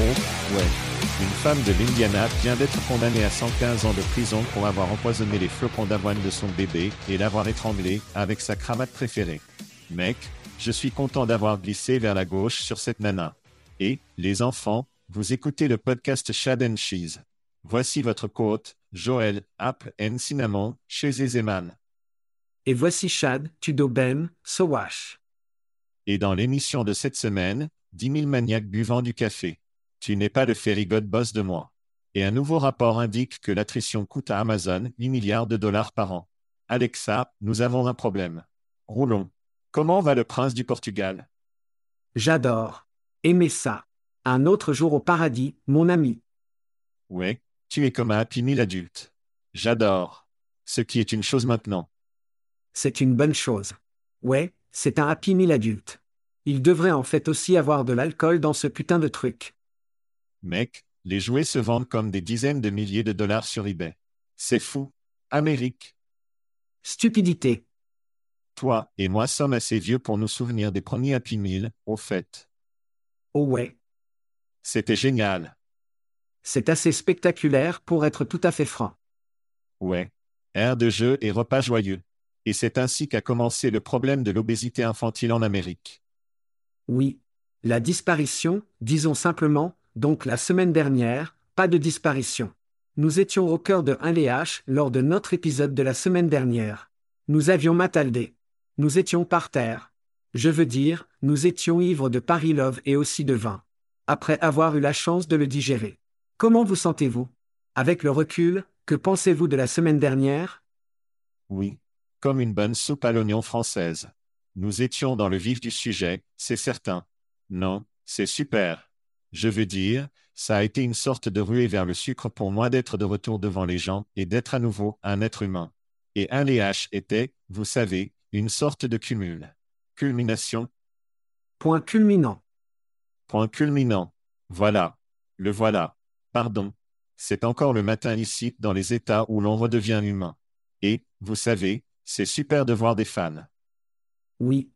Ouais. Une femme de l'Indiana vient d'être condamnée à 115 ans de prison pour avoir empoisonné les flocons d'avoine de son bébé et l'avoir étranglé avec sa cravate préférée. Mec, je suis content d'avoir glissé vers la gauche sur cette nana. Et, les enfants, vous écoutez le podcast Shad and Cheese. Voici votre côte, Joël, Apple and Cinnamon, chez Zeman. Et voici Chad, Tudo Ben, Sowash. Et dans l'émission de cette semaine, 10 000 maniaques buvant du café. Tu n'es pas le ferry god boss de moi. Et un nouveau rapport indique que l'attrition coûte à Amazon 8 milliards de dollars par an. Alexa, nous avons un problème. Roulons. Comment va le prince du Portugal? J'adore. Aimez ça. Un autre jour au paradis, mon ami. Ouais, tu es comme un happy meal adulte. J'adore. Ce qui est une chose maintenant. C'est une bonne chose. Ouais, c'est un Happy Meal adulte. Il devrait en fait aussi avoir de l'alcool dans ce putain de truc. Mec, les jouets se vendent comme des dizaines de milliers de dollars sur eBay. C'est fou. Amérique. Stupidité. Toi et moi sommes assez vieux pour nous souvenir des premiers Happy Meal, au fait. Oh ouais. C'était génial. C'est assez spectaculaire pour être tout à fait franc. Ouais. Air de jeu et repas joyeux. Et c'est ainsi qu'a commencé le problème de l'obésité infantile en Amérique. Oui. La disparition, disons simplement, donc la semaine dernière, pas de disparition. Nous étions au cœur de 1LH lors de notre épisode de la semaine dernière. Nous avions mataldé. Nous étions par terre. Je veux dire, nous étions ivres de Paris Love et aussi de vin. Après avoir eu la chance de le digérer. Comment vous sentez-vous? Avec le recul, que pensez-vous de la semaine dernière? Oui. Comme une bonne soupe à l'oignon française. Nous étions dans le vif du sujet, c'est certain. Non, c'est super. Je veux dire, ça a été une sorte de ruée vers le sucre pour moi d'être de retour devant les gens et d'être à nouveau un être humain. Et un LH était, vous savez, une sorte de cumul. Culmination. Point culminant. Point culminant. Voilà. Le voilà. Pardon. C'est encore le matin ici, dans les États où l'on redevient humain. Et, vous savez, c'est super de voir des fans. Oui.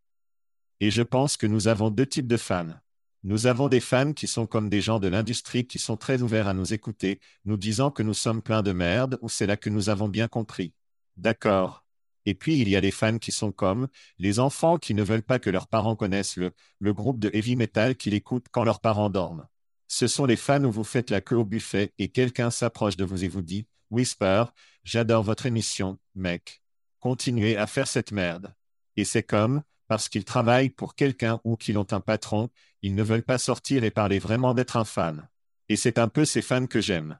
Et je pense que nous avons deux types de fans. Nous avons des fans qui sont comme des gens de l'industrie qui sont très ouverts à nous écouter, nous disant que nous sommes pleins de merde ou c'est là que nous avons bien compris. D'accord. Et puis il y a les fans qui sont comme les enfants qui ne veulent pas que leurs parents connaissent le, le groupe de heavy metal qu'ils écoutent quand leurs parents dorment. Ce sont les fans où vous faites la queue au buffet et quelqu'un s'approche de vous et vous dit Whisper, j'adore votre émission, mec. Continuez à faire cette merde. Et c'est comme, parce qu'ils travaillent pour quelqu'un ou qu'ils ont un patron, ils ne veulent pas sortir et parler vraiment d'être un fan. Et c'est un peu ces fans que j'aime.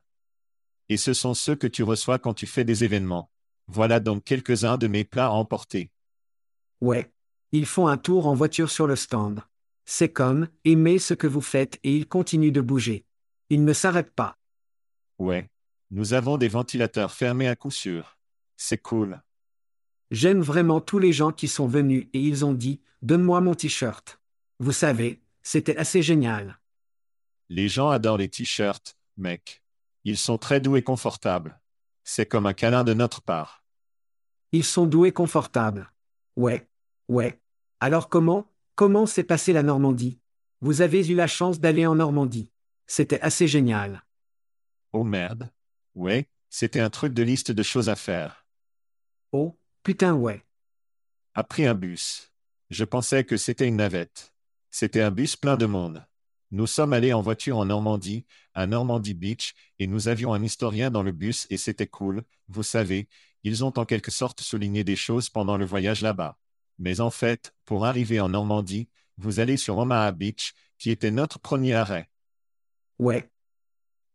Et ce sont ceux que tu reçois quand tu fais des événements. Voilà donc quelques-uns de mes plats à emporter. Ouais. Ils font un tour en voiture sur le stand. C'est comme, aimez ce que vous faites et ils continuent de bouger. Ils ne s'arrêtent pas. Ouais. Nous avons des ventilateurs fermés à coup sûr. C'est cool. J'aime vraiment tous les gens qui sont venus et ils ont dit, donne-moi mon t-shirt. Vous savez, c'était assez génial. Les gens adorent les t-shirts, mec. Ils sont très doux et confortables. C'est comme un câlin de notre part. Ils sont doux et confortables. Ouais. Ouais. Alors comment, comment s'est passée la Normandie? Vous avez eu la chance d'aller en Normandie. C'était assez génial. Oh merde. Ouais, c'était un truc de liste de choses à faire. Oh, putain ouais. A pris un bus. Je pensais que c'était une navette. C'était un bus plein de monde. Nous sommes allés en voiture en Normandie, à Normandie Beach, et nous avions un historien dans le bus et c'était cool, vous savez, ils ont en quelque sorte souligné des choses pendant le voyage là-bas. Mais en fait, pour arriver en Normandie, vous allez sur Omaha Beach, qui était notre premier arrêt. Ouais.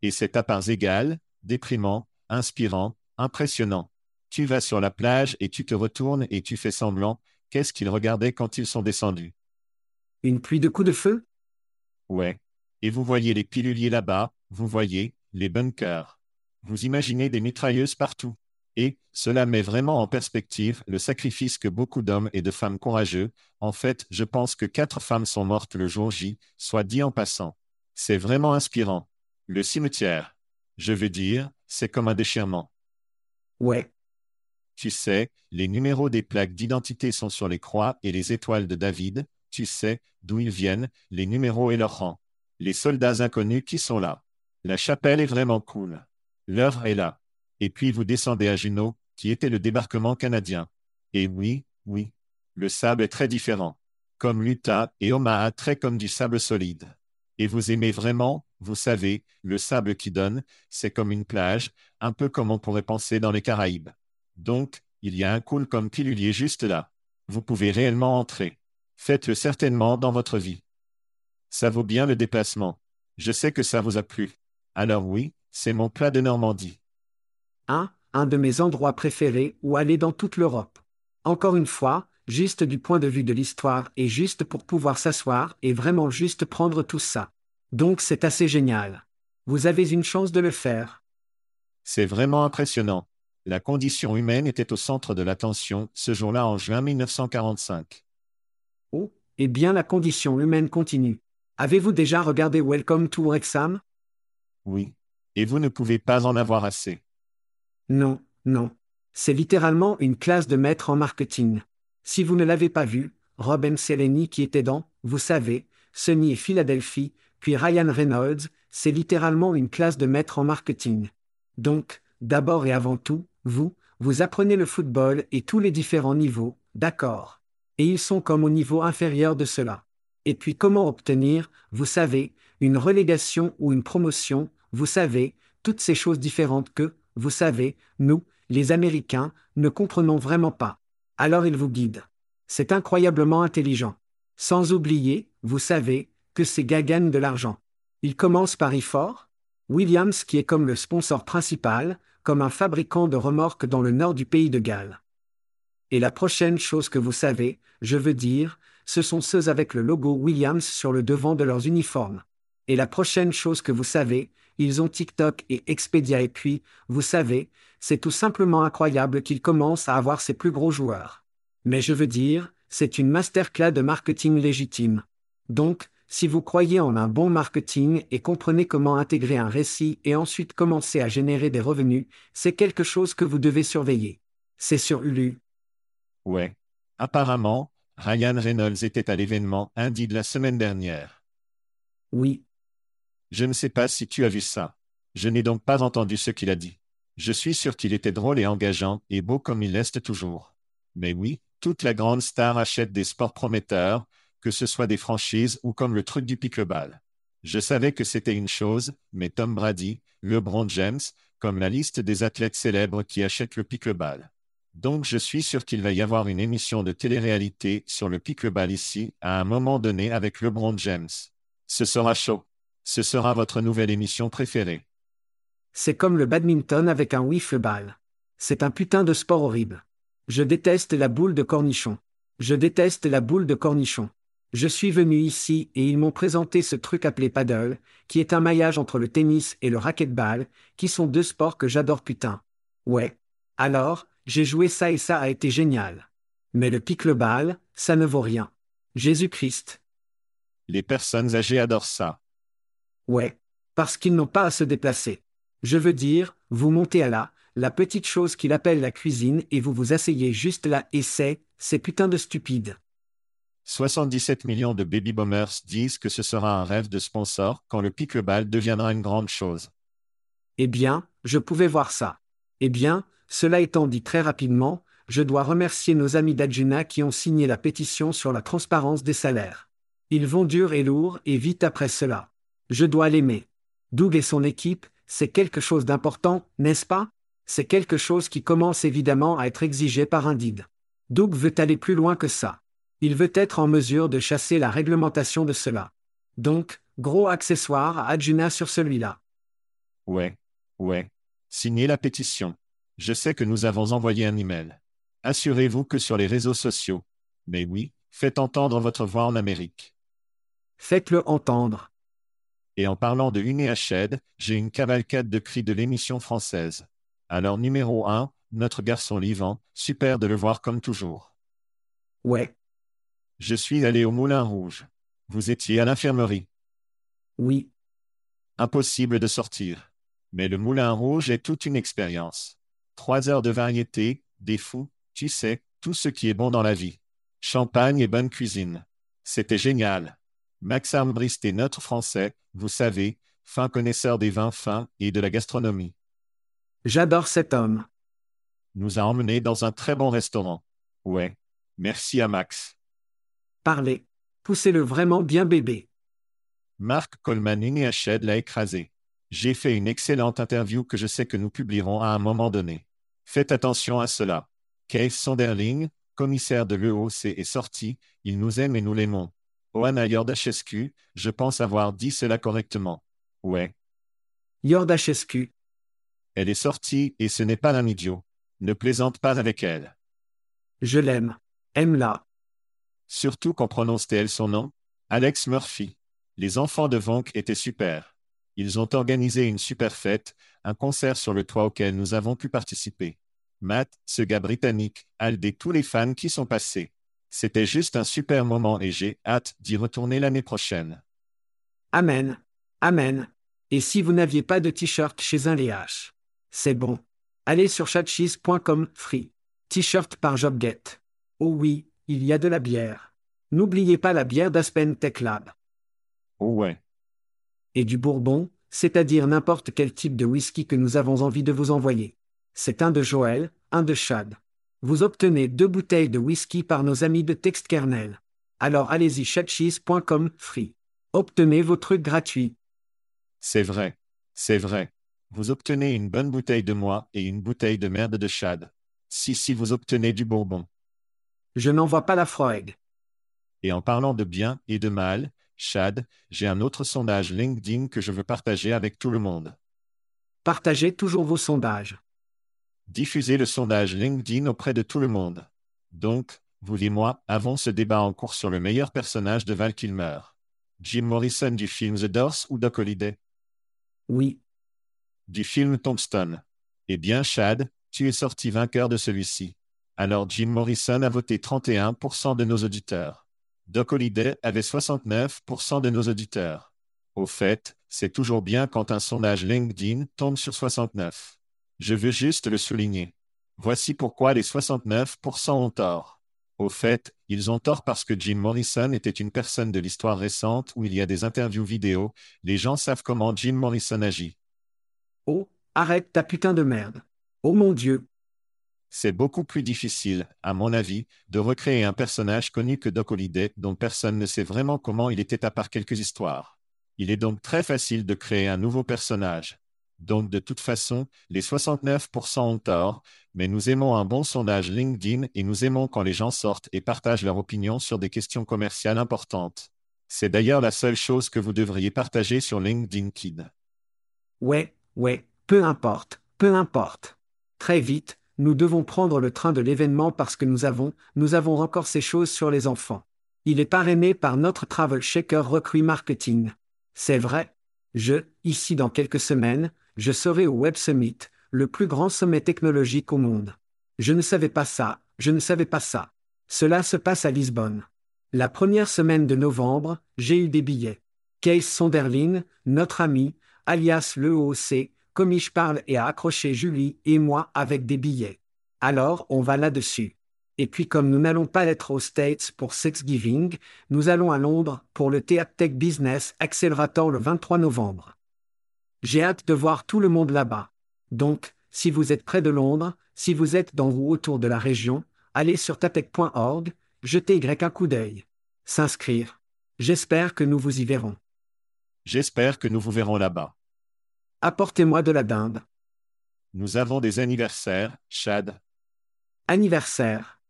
Et c'est à parts égales, déprimant, inspirant, impressionnant. Tu vas sur la plage et tu te retournes et tu fais semblant, qu'est-ce qu'ils regardaient quand ils sont descendus? Une pluie de coups de feu? Ouais. Et vous voyez les piluliers là-bas, vous voyez, les bunkers. Vous imaginez des mitrailleuses partout. Et, cela met vraiment en perspective le sacrifice que beaucoup d'hommes et de femmes courageux, en fait, je pense que quatre femmes sont mortes le jour J, soit dit en passant. C'est vraiment inspirant. Le cimetière. Je veux dire, c'est comme un déchirement. Ouais. Tu sais, les numéros des plaques d'identité sont sur les croix et les étoiles de David, tu sais, d'où ils viennent, les numéros et leur rang. Les soldats inconnus qui sont là. La chapelle est vraiment cool. L'œuvre est là. Et puis vous descendez à Juneau, qui était le débarquement canadien. Et oui, oui. Le sable est très différent. Comme l'Utah et Omaha très comme du sable solide. Et vous aimez vraiment, vous savez, le sable qui donne, c'est comme une plage, un peu comme on pourrait penser dans les Caraïbes. Donc, il y a un cool comme pilulier juste là. Vous pouvez réellement entrer. Faites-le certainement dans votre vie. Ça vaut bien le déplacement. Je sais que ça vous a plu. Alors oui, c'est mon plat de Normandie. Un, un de mes endroits préférés où aller dans toute l'Europe. Encore une fois, juste du point de vue de l'histoire et juste pour pouvoir s'asseoir et vraiment juste prendre tout ça. Donc c'est assez génial. Vous avez une chance de le faire. C'est vraiment impressionnant. La condition humaine était au centre de l'attention ce jour-là en juin 1945. Oh, eh bien la condition humaine continue. Avez-vous déjà regardé Welcome to Wrexham? Oui. Et vous ne pouvez pas en avoir assez. Non, non. C'est littéralement une classe de maître en marketing. Si vous ne l'avez pas vu, Rob M. Seleni qui était dans, vous savez, Sony et Philadelphie, puis Ryan Reynolds, c'est littéralement une classe de maître en marketing. Donc, d'abord et avant tout, vous, vous apprenez le football et tous les différents niveaux, d'accord. Et ils sont comme au niveau inférieur de cela. Et puis comment obtenir, vous savez, une relégation ou une promotion, vous savez, toutes ces choses différentes que, vous savez, nous, les Américains, ne comprenons vraiment pas. Alors il vous guide. C'est incroyablement intelligent. Sans oublier, vous savez, que ces gars gagnent de l'argent. Ils commencent par y fort. Williams qui est comme le sponsor principal, comme un fabricant de remorques dans le nord du pays de Galles. Et la prochaine chose que vous savez, je veux dire, ce sont ceux avec le logo Williams sur le devant de leurs uniformes. Et la prochaine chose que vous savez, ils ont TikTok et Expedia et puis, vous savez, c'est tout simplement incroyable qu'ils commencent à avoir ces plus gros joueurs. Mais je veux dire, c'est une masterclass de marketing légitime. Donc, si vous croyez en un bon marketing et comprenez comment intégrer un récit et ensuite commencer à générer des revenus, c'est quelque chose que vous devez surveiller. C'est sur Hulu. Ouais. Apparemment, Ryan Reynolds était à l'événement Indie de la semaine dernière. Oui. Je ne sais pas si tu as vu ça. Je n'ai donc pas entendu ce qu'il a dit. Je suis sûr qu'il était drôle et engageant et beau comme il l'est toujours. Mais oui, toute la grande star achète des sports prometteurs, que ce soit des franchises ou comme le truc du pickleball. Je savais que c'était une chose, mais Tom Brady, LeBron James, comme la liste des athlètes célèbres qui achètent le pickleball. Donc je suis sûr qu'il va y avoir une émission de télé-réalité sur le pickleball ici, à un moment donné avec LeBron James. Ce sera chaud. Ce sera votre nouvelle émission préférée. C'est comme le badminton avec un wiffle-ball. C'est un putain de sport horrible. Je déteste la boule de cornichon. Je déteste la boule de cornichon. Je suis venu ici et ils m'ont présenté ce truc appelé paddle, qui est un maillage entre le tennis et le racquetball, qui sont deux sports que j'adore putain. Ouais. Alors, j'ai joué ça et ça a été génial. Mais le pickleball, ça ne vaut rien. Jésus-Christ. Les personnes âgées adorent ça. Ouais. Parce qu'ils n'ont pas à se déplacer. Je veux dire, vous montez à la, la petite chose qu'il appelle la cuisine et vous vous asseyez juste là et c'est, c'est putain de stupide. 77 millions de baby boomers disent que ce sera un rêve de sponsor quand le pickleball deviendra une grande chose. Eh bien, je pouvais voir ça. Eh bien, cela étant dit très rapidement, je dois remercier nos amis d'Adjuna qui ont signé la pétition sur la transparence des salaires. Ils vont dur et lourd et vite après cela. Je dois l'aimer. Doug et son équipe, c'est quelque chose d'important, n'est-ce pas? C'est quelque chose qui commence évidemment à être exigé par un DID. Doug veut aller plus loin que ça. Il veut être en mesure de chasser la réglementation de cela. Donc, gros accessoire à Adjuna sur celui-là. Ouais. Ouais. Signez la pétition. Je sais que nous avons envoyé un email. Assurez-vous que sur les réseaux sociaux. Mais oui, faites entendre votre voix en Amérique. Faites-le entendre. Et en parlant de Unéached, j'ai une cavalcade de cris de l'émission française. Alors numéro 1, notre garçon vivant, super de le voir comme toujours. Ouais. Je suis allé au Moulin Rouge. Vous étiez à l'infirmerie. Oui. Impossible de sortir. Mais le Moulin Rouge est toute une expérience. Trois heures de variété, des fous, tu sais, tout ce qui est bon dans la vie. Champagne et bonne cuisine. C'était génial. Max Armbrist est notre français, vous savez, fin connaisseur des vins fins et de la gastronomie. J'adore cet homme. Nous a emmenés dans un très bon restaurant. Ouais. Merci à Max. Parlez. Poussez-le vraiment bien bébé. Marc Coleman Inéached l'a écrasé. J'ai fait une excellente interview que je sais que nous publierons à un moment donné. Faites attention à cela. Case Sonderling, commissaire de l'EOC, est sorti, il nous aime et nous l'aimons. Oana Yordachescu, je pense avoir dit cela correctement. Ouais. Yordachescu. Elle est sortie et ce n'est pas un idiot. Ne plaisante pas avec elle. Je l'aime. Aime-la. Surtout qu'en prononce-t-elle son nom? Alex Murphy. Les enfants de Vonk étaient super. Ils ont organisé une super fête, un concert sur le toit auquel nous avons pu participer. Matt, ce gars britannique, Aldé tous les fans qui sont passés. C'était juste un super moment et j'ai hâte d'y retourner l'année prochaine. Amen. Amen. Et si vous n'aviez pas de t-shirt chez un LH C'est bon. Allez sur chatcheese.com free. T-shirt par JobGet. Oh oui, il y a de la bière. N'oubliez pas la bière d'Aspen Tech Lab. Oh ouais. Et du bourbon, c'est-à-dire n'importe quel type de whisky que nous avons envie de vous envoyer. C'est un de Joël, un de Chad. Vous obtenez deux bouteilles de whisky par nos amis de TextKernel. Alors allez-y chatcheese.com free. Obtenez vos trucs gratuits. C'est vrai. C'est vrai. Vous obtenez une bonne bouteille de moi et une bouteille de merde de Chad. Si si vous obtenez du bourbon. Je n'en vois pas la froide. Et en parlant de bien et de mal, Chad, j'ai un autre sondage LinkedIn que je veux partager avec tout le monde. Partagez toujours vos sondages. Diffusez le sondage LinkedIn auprès de tout le monde. Donc, vous et moi avons ce débat en cours sur le meilleur personnage de Val Kilmer. Jim Morrison du film The Doors ou Doc Holliday? Oui. Du film Tombstone. Eh bien, Chad, tu es sorti vainqueur de celui-ci. Alors Jim Morrison a voté 31% de nos auditeurs. Doc Holliday avait 69% de nos auditeurs. Au fait, c'est toujours bien quand un sondage LinkedIn tombe sur 69. Je veux juste le souligner. Voici pourquoi les 69% ont tort. Au fait, ils ont tort parce que Jim Morrison était une personne de l'histoire récente où il y a des interviews vidéo, les gens savent comment Jim Morrison agit. Oh, arrête ta putain de merde. Oh mon Dieu. C'est beaucoup plus difficile, à mon avis, de recréer un personnage connu que Doc Holliday dont personne ne sait vraiment comment il était à part quelques histoires. Il est donc très facile de créer un nouveau personnage. Donc de toute façon, les 69% ont tort, mais nous aimons un bon sondage LinkedIn et nous aimons quand les gens sortent et partagent leur opinion sur des questions commerciales importantes. C'est d'ailleurs la seule chose que vous devriez partager sur LinkedIn Kid. Ouais, ouais, peu importe, peu importe. Très vite, nous devons prendre le train de l'événement parce que nous avons, nous avons encore ces choses sur les enfants. Il est parrainé par notre Travel Shaker Recruit Marketing. C'est vrai. Je, ici dans quelques semaines, je serai au Web Summit, le plus grand sommet technologique au monde. Je ne savais pas ça, je ne savais pas ça. Cela se passe à Lisbonne. La première semaine de novembre, j'ai eu des billets. Case Sonderlin, notre ami, alias l'EOC, commiche parle et a accroché Julie et moi avec des billets. Alors, on va là-dessus. Et puis comme nous n'allons pas être aux States pour Thanksgiving, nous allons à Londres pour le Théâtre Tech Business Accelerator le 23 novembre. J'ai hâte de voir tout le monde là-bas. Donc, si vous êtes près de Londres, si vous êtes dans ou autour de la région, allez sur tapec.org, jetez Y un coup d'œil. S'inscrire. J'espère que nous vous y verrons. J'espère que nous vous verrons là-bas. Apportez-moi de la dinde. Nous avons des anniversaires, Chad. Anniversaire.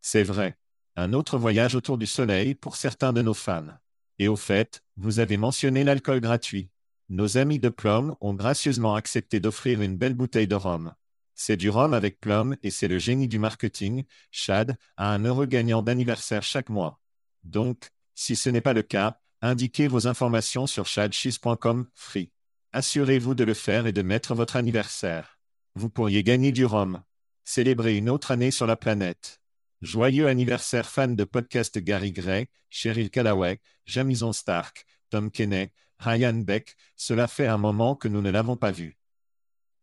C'est vrai. Un autre voyage autour du soleil pour certains de nos fans. Et au fait, vous avez mentionné l'alcool gratuit. Nos amis de Plum ont gracieusement accepté d'offrir une belle bouteille de rhum. C'est du rhum avec Plum et c'est le génie du marketing, Chad, a un heureux gagnant d'anniversaire chaque mois. Donc, si ce n'est pas le cas, indiquez vos informations sur chadcheese.com free. Assurez-vous de le faire et de mettre votre anniversaire. Vous pourriez gagner du rhum. Célébrer une autre année sur la planète. Joyeux anniversaire fan de podcast Gary Gray, Cheryl Callaway, Jamison Stark, Tom Kenney, Ryan Beck, cela fait un moment que nous ne l'avons pas vu.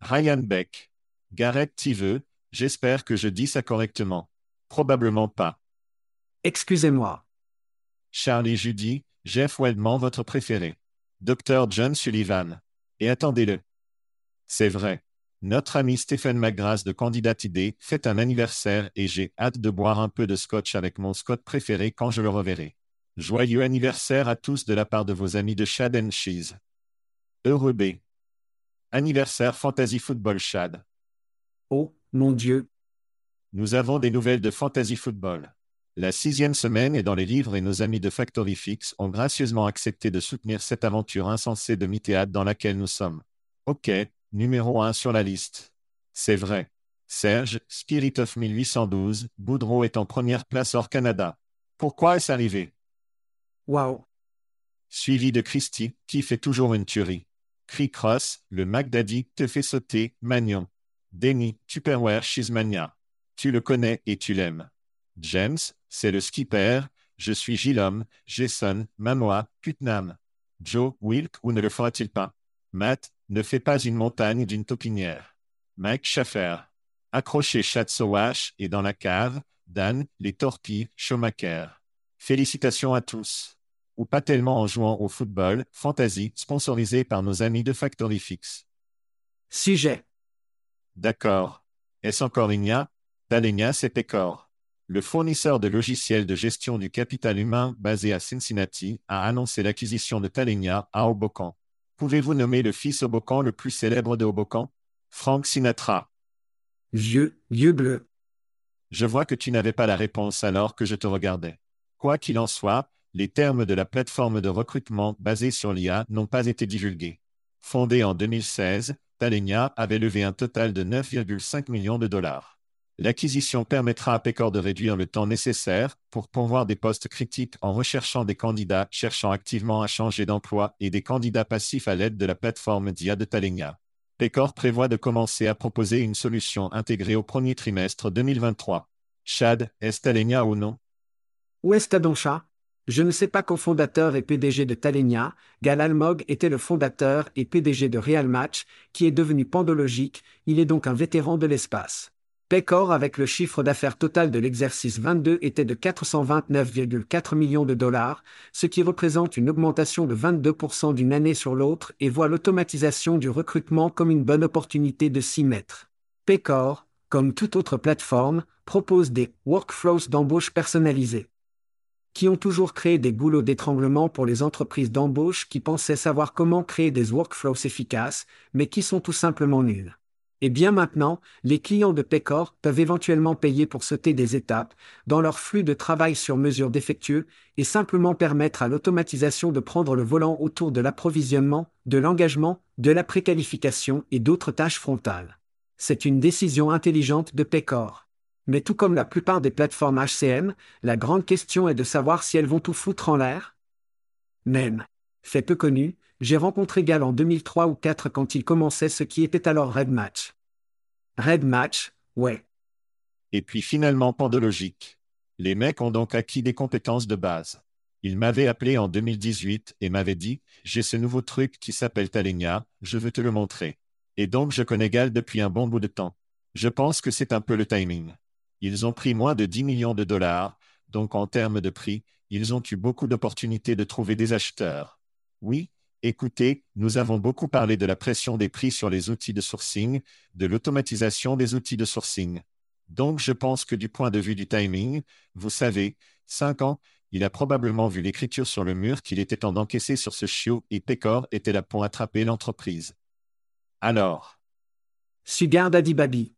Ryan Beck. Gareth Tiveux, j'espère que je dis ça correctement. Probablement pas. Excusez-moi. Charlie Judy, Jeff Wildman votre préféré. Dr. John Sullivan. Et attendez-le. C'est vrai. Notre ami Stephen McGrath de Candidat ID fait un anniversaire et j'ai hâte de boire un peu de scotch avec mon Scott préféré quand je le reverrai. Joyeux anniversaire à tous de la part de vos amis de Chad and Cheese. Heureux B. Anniversaire Fantasy Football Chad. Oh, mon Dieu. Nous avons des nouvelles de Fantasy Football. La sixième semaine est dans les livres et nos amis de Factory Fix ont gracieusement accepté de soutenir cette aventure insensée de mi-théâtre dans laquelle nous sommes. Ok, numéro 1 sur la liste. C'est vrai. Serge, Spirit of 1812, Boudreau est en première place hors Canada. Pourquoi est-ce arrivé? Wow. Suivi de Christy, qui fait toujours une tuerie. Cross, le McDaddy, te fait sauter, Magnon. Denny, Tupperware Cheesemania. Tu le connais et tu l'aimes. James, c'est le skipper, je suis Gilom, Jason, Mamoa, Putnam. Joe, Wilk ou ne le fera-t-il pas? Matt, ne fait pas une montagne d'une taupinière. Mike Schaffer. Accroché Chatsowash et dans la cave, Dan, les torpilles, Schumacher. Félicitations à tous. Ou pas tellement en jouant au football, fantasy, sponsorisé par nos amis de Factory Fix. Sujet. D'accord. Est-ce encore Igna? Talenia, c'est Pecor. Le fournisseur de logiciels de gestion du capital humain basé à Cincinnati a annoncé l'acquisition de Talenia à Hoboken. Pouvez-vous nommer le fils Hoboken le plus célèbre de Hoboken? Frank Sinatra. Vieux, yeux bleus. Je vois que tu n'avais pas la réponse alors que je te regardais. Quoi qu'il en soit, les termes de la plateforme de recrutement basée sur l'IA n'ont pas été divulgués. Fondée en 2016, Talenia avait levé un total de 9,5 millions de dollars. L'acquisition permettra à Pecor de réduire le temps nécessaire pour pourvoir des postes critiques en recherchant des candidats cherchant activement à changer d'emploi et des candidats passifs à l'aide de la plateforme d'IA de Talenia. Pecor prévoit de commencer à proposer une solution intégrée au premier trimestre 2023. Chad, est Talenia ou non? Où est Tadoncha Je ne sais pas cofondateur et PDG de Talenia, Gal Almog était le fondateur et PDG de Real Match, qui est devenu Pandologique, il est donc un vétéran de l'espace. Pecor avec le chiffre d'affaires total de l'exercice 22 était de 429,4 millions de dollars, ce qui représente une augmentation de 22% d'une année sur l'autre et voit l'automatisation du recrutement comme une bonne opportunité de s'y mettre. Pecor, comme toute autre plateforme, propose des workflows d'embauche personnalisés qui ont toujours créé des goulots d'étranglement pour les entreprises d'embauche qui pensaient savoir comment créer des workflows efficaces, mais qui sont tout simplement nuls. Et bien maintenant, les clients de Pecor peuvent éventuellement payer pour sauter des étapes dans leur flux de travail sur mesure défectueux et simplement permettre à l'automatisation de prendre le volant autour de l'approvisionnement, de l'engagement, de la préqualification et d'autres tâches frontales. C'est une décision intelligente de Pecor. Mais tout comme la plupart des plateformes HCM, la grande question est de savoir si elles vont tout foutre en l'air. Même. Fait peu connu, j'ai rencontré Gal en 2003 ou 4 quand il commençait ce qui était alors Red Match. Red Match, ouais. Et puis finalement Pandologique. Les mecs ont donc acquis des compétences de base. Ils m'avaient appelé en 2018 et m'avaient dit J'ai ce nouveau truc qui s'appelle Talenia, je veux te le montrer. Et donc je connais Gal depuis un bon bout de temps. Je pense que c'est un peu le timing. Ils ont pris moins de 10 millions de dollars, donc en termes de prix, ils ont eu beaucoup d'opportunités de trouver des acheteurs. Oui, écoutez, nous avons beaucoup parlé de la pression des prix sur les outils de sourcing, de l'automatisation des outils de sourcing. Donc je pense que du point de vue du timing, vous savez, cinq ans, il a probablement vu l'écriture sur le mur qu'il était temps d'encaisser sur ce chiot et Pécor était là pour attraper l'entreprise. Alors. Sugar Daddy Baby.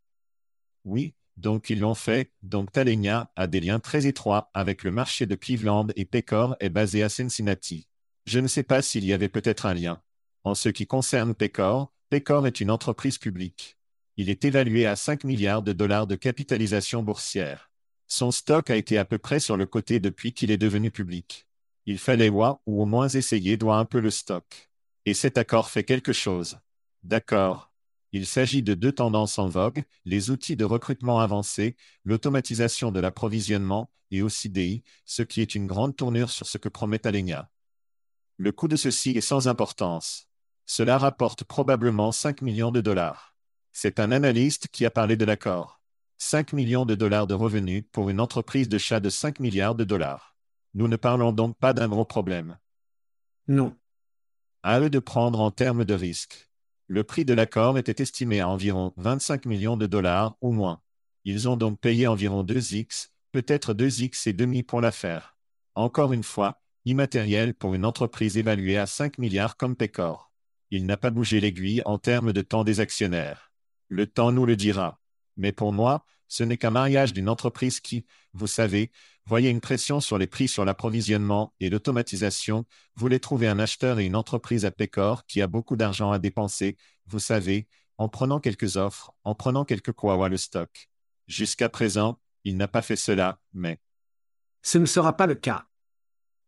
Oui, donc ils l'ont fait, donc Talenia a des liens très étroits avec le marché de Cleveland et Pécor est basé à Cincinnati. Je ne sais pas s'il y avait peut-être un lien. En ce qui concerne Pécor, Pécor est une entreprise publique. Il est évalué à 5 milliards de dollars de capitalisation boursière. Son stock a été à peu près sur le côté depuis qu'il est devenu public. Il fallait voir, ou au moins essayer doit un peu le stock. Et cet accord fait quelque chose. D'accord. Il s'agit de deux tendances en vogue, les outils de recrutement avancés, l'automatisation de l'approvisionnement, et aussi DI, ce qui est une grande tournure sur ce que promet Alenia. Le coût de ceci est sans importance. Cela rapporte probablement 5 millions de dollars. C'est un analyste qui a parlé de l'accord. 5 millions de dollars de revenus pour une entreprise de chat de 5 milliards de dollars. Nous ne parlons donc pas d'un gros problème. Non. À eux de prendre en termes de risque. Le prix de l'accord était estimé à environ 25 millions de dollars ou moins. Ils ont donc payé environ 2x, peut-être 2x et demi pour l'affaire. Encore une fois, immatériel pour une entreprise évaluée à 5 milliards comme Pecor. Il n'a pas bougé l'aiguille en termes de temps des actionnaires. Le temps nous le dira. Mais pour moi, ce n'est qu'un mariage d'une entreprise qui, vous savez, voyait une pression sur les prix sur l'approvisionnement et l'automatisation, voulait trouver un acheteur et une entreprise à Pécor qui a beaucoup d'argent à dépenser, vous savez, en prenant quelques offres, en prenant quelques quoi le stock. Jusqu'à présent, il n'a pas fait cela, mais. Ce ne sera pas le cas.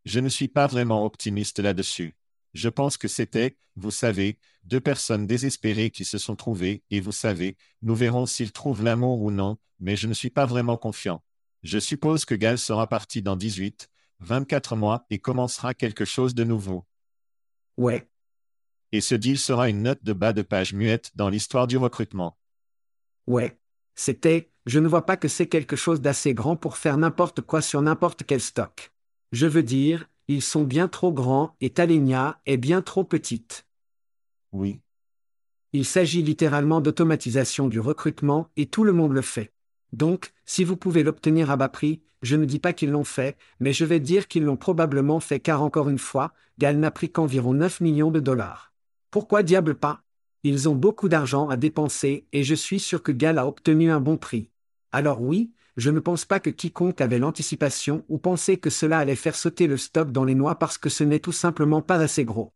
Je ne suis pas vraiment optimiste là-dessus. Je pense que c'était, vous savez, deux personnes désespérées qui se sont trouvées, et vous savez, nous verrons s'ils trouvent l'amour ou non, mais je ne suis pas vraiment confiant. Je suppose que Gal sera parti dans 18, 24 mois et commencera quelque chose de nouveau. Ouais. Et ce deal sera une note de bas de page muette dans l'histoire du recrutement. Ouais. C'était, je ne vois pas que c'est quelque chose d'assez grand pour faire n'importe quoi sur n'importe quel stock. Je veux dire, ils sont bien trop grands et Talenia est bien trop petite. Oui. Il s'agit littéralement d'automatisation du recrutement et tout le monde le fait. Donc, si vous pouvez l'obtenir à bas prix, je ne dis pas qu'ils l'ont fait, mais je vais dire qu'ils l'ont probablement fait car encore une fois, Gal n'a pris qu'environ 9 millions de dollars. Pourquoi diable pas? Ils ont beaucoup d'argent à dépenser et je suis sûr que Gal a obtenu un bon prix. Alors oui, je ne pense pas que quiconque avait l'anticipation ou pensait que cela allait faire sauter le stock dans les noix parce que ce n'est tout simplement pas assez gros.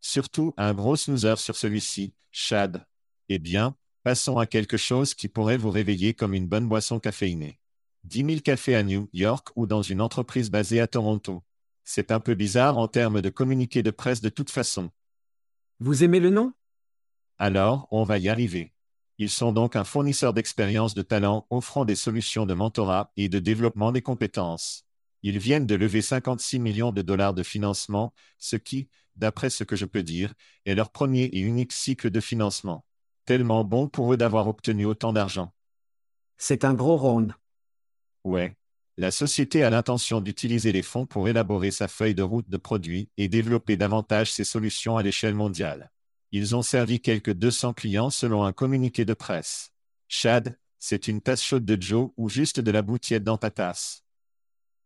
Surtout un gros snoozer sur celui-ci, Chad. Eh bien, passons à quelque chose qui pourrait vous réveiller comme une bonne boisson caféinée. 10 000 cafés à New York ou dans une entreprise basée à Toronto. C'est un peu bizarre en termes de communiqué de presse de toute façon. Vous aimez le nom? Alors, on va y arriver. Ils sont donc un fournisseur d'expérience de talent offrant des solutions de mentorat et de développement des compétences. Ils viennent de lever 56 millions de dollars de financement, ce qui, d'après ce que je peux dire, est leur premier et unique cycle de financement. Tellement bon pour eux d'avoir obtenu autant d'argent. C'est un gros round. Ouais. La société a l'intention d'utiliser les fonds pour élaborer sa feuille de route de produits et développer davantage ses solutions à l'échelle mondiale. Ils ont servi quelques 200 clients selon un communiqué de presse. Chad, c'est une tasse chaude de Joe ou juste de la boutiette dans ta tasse.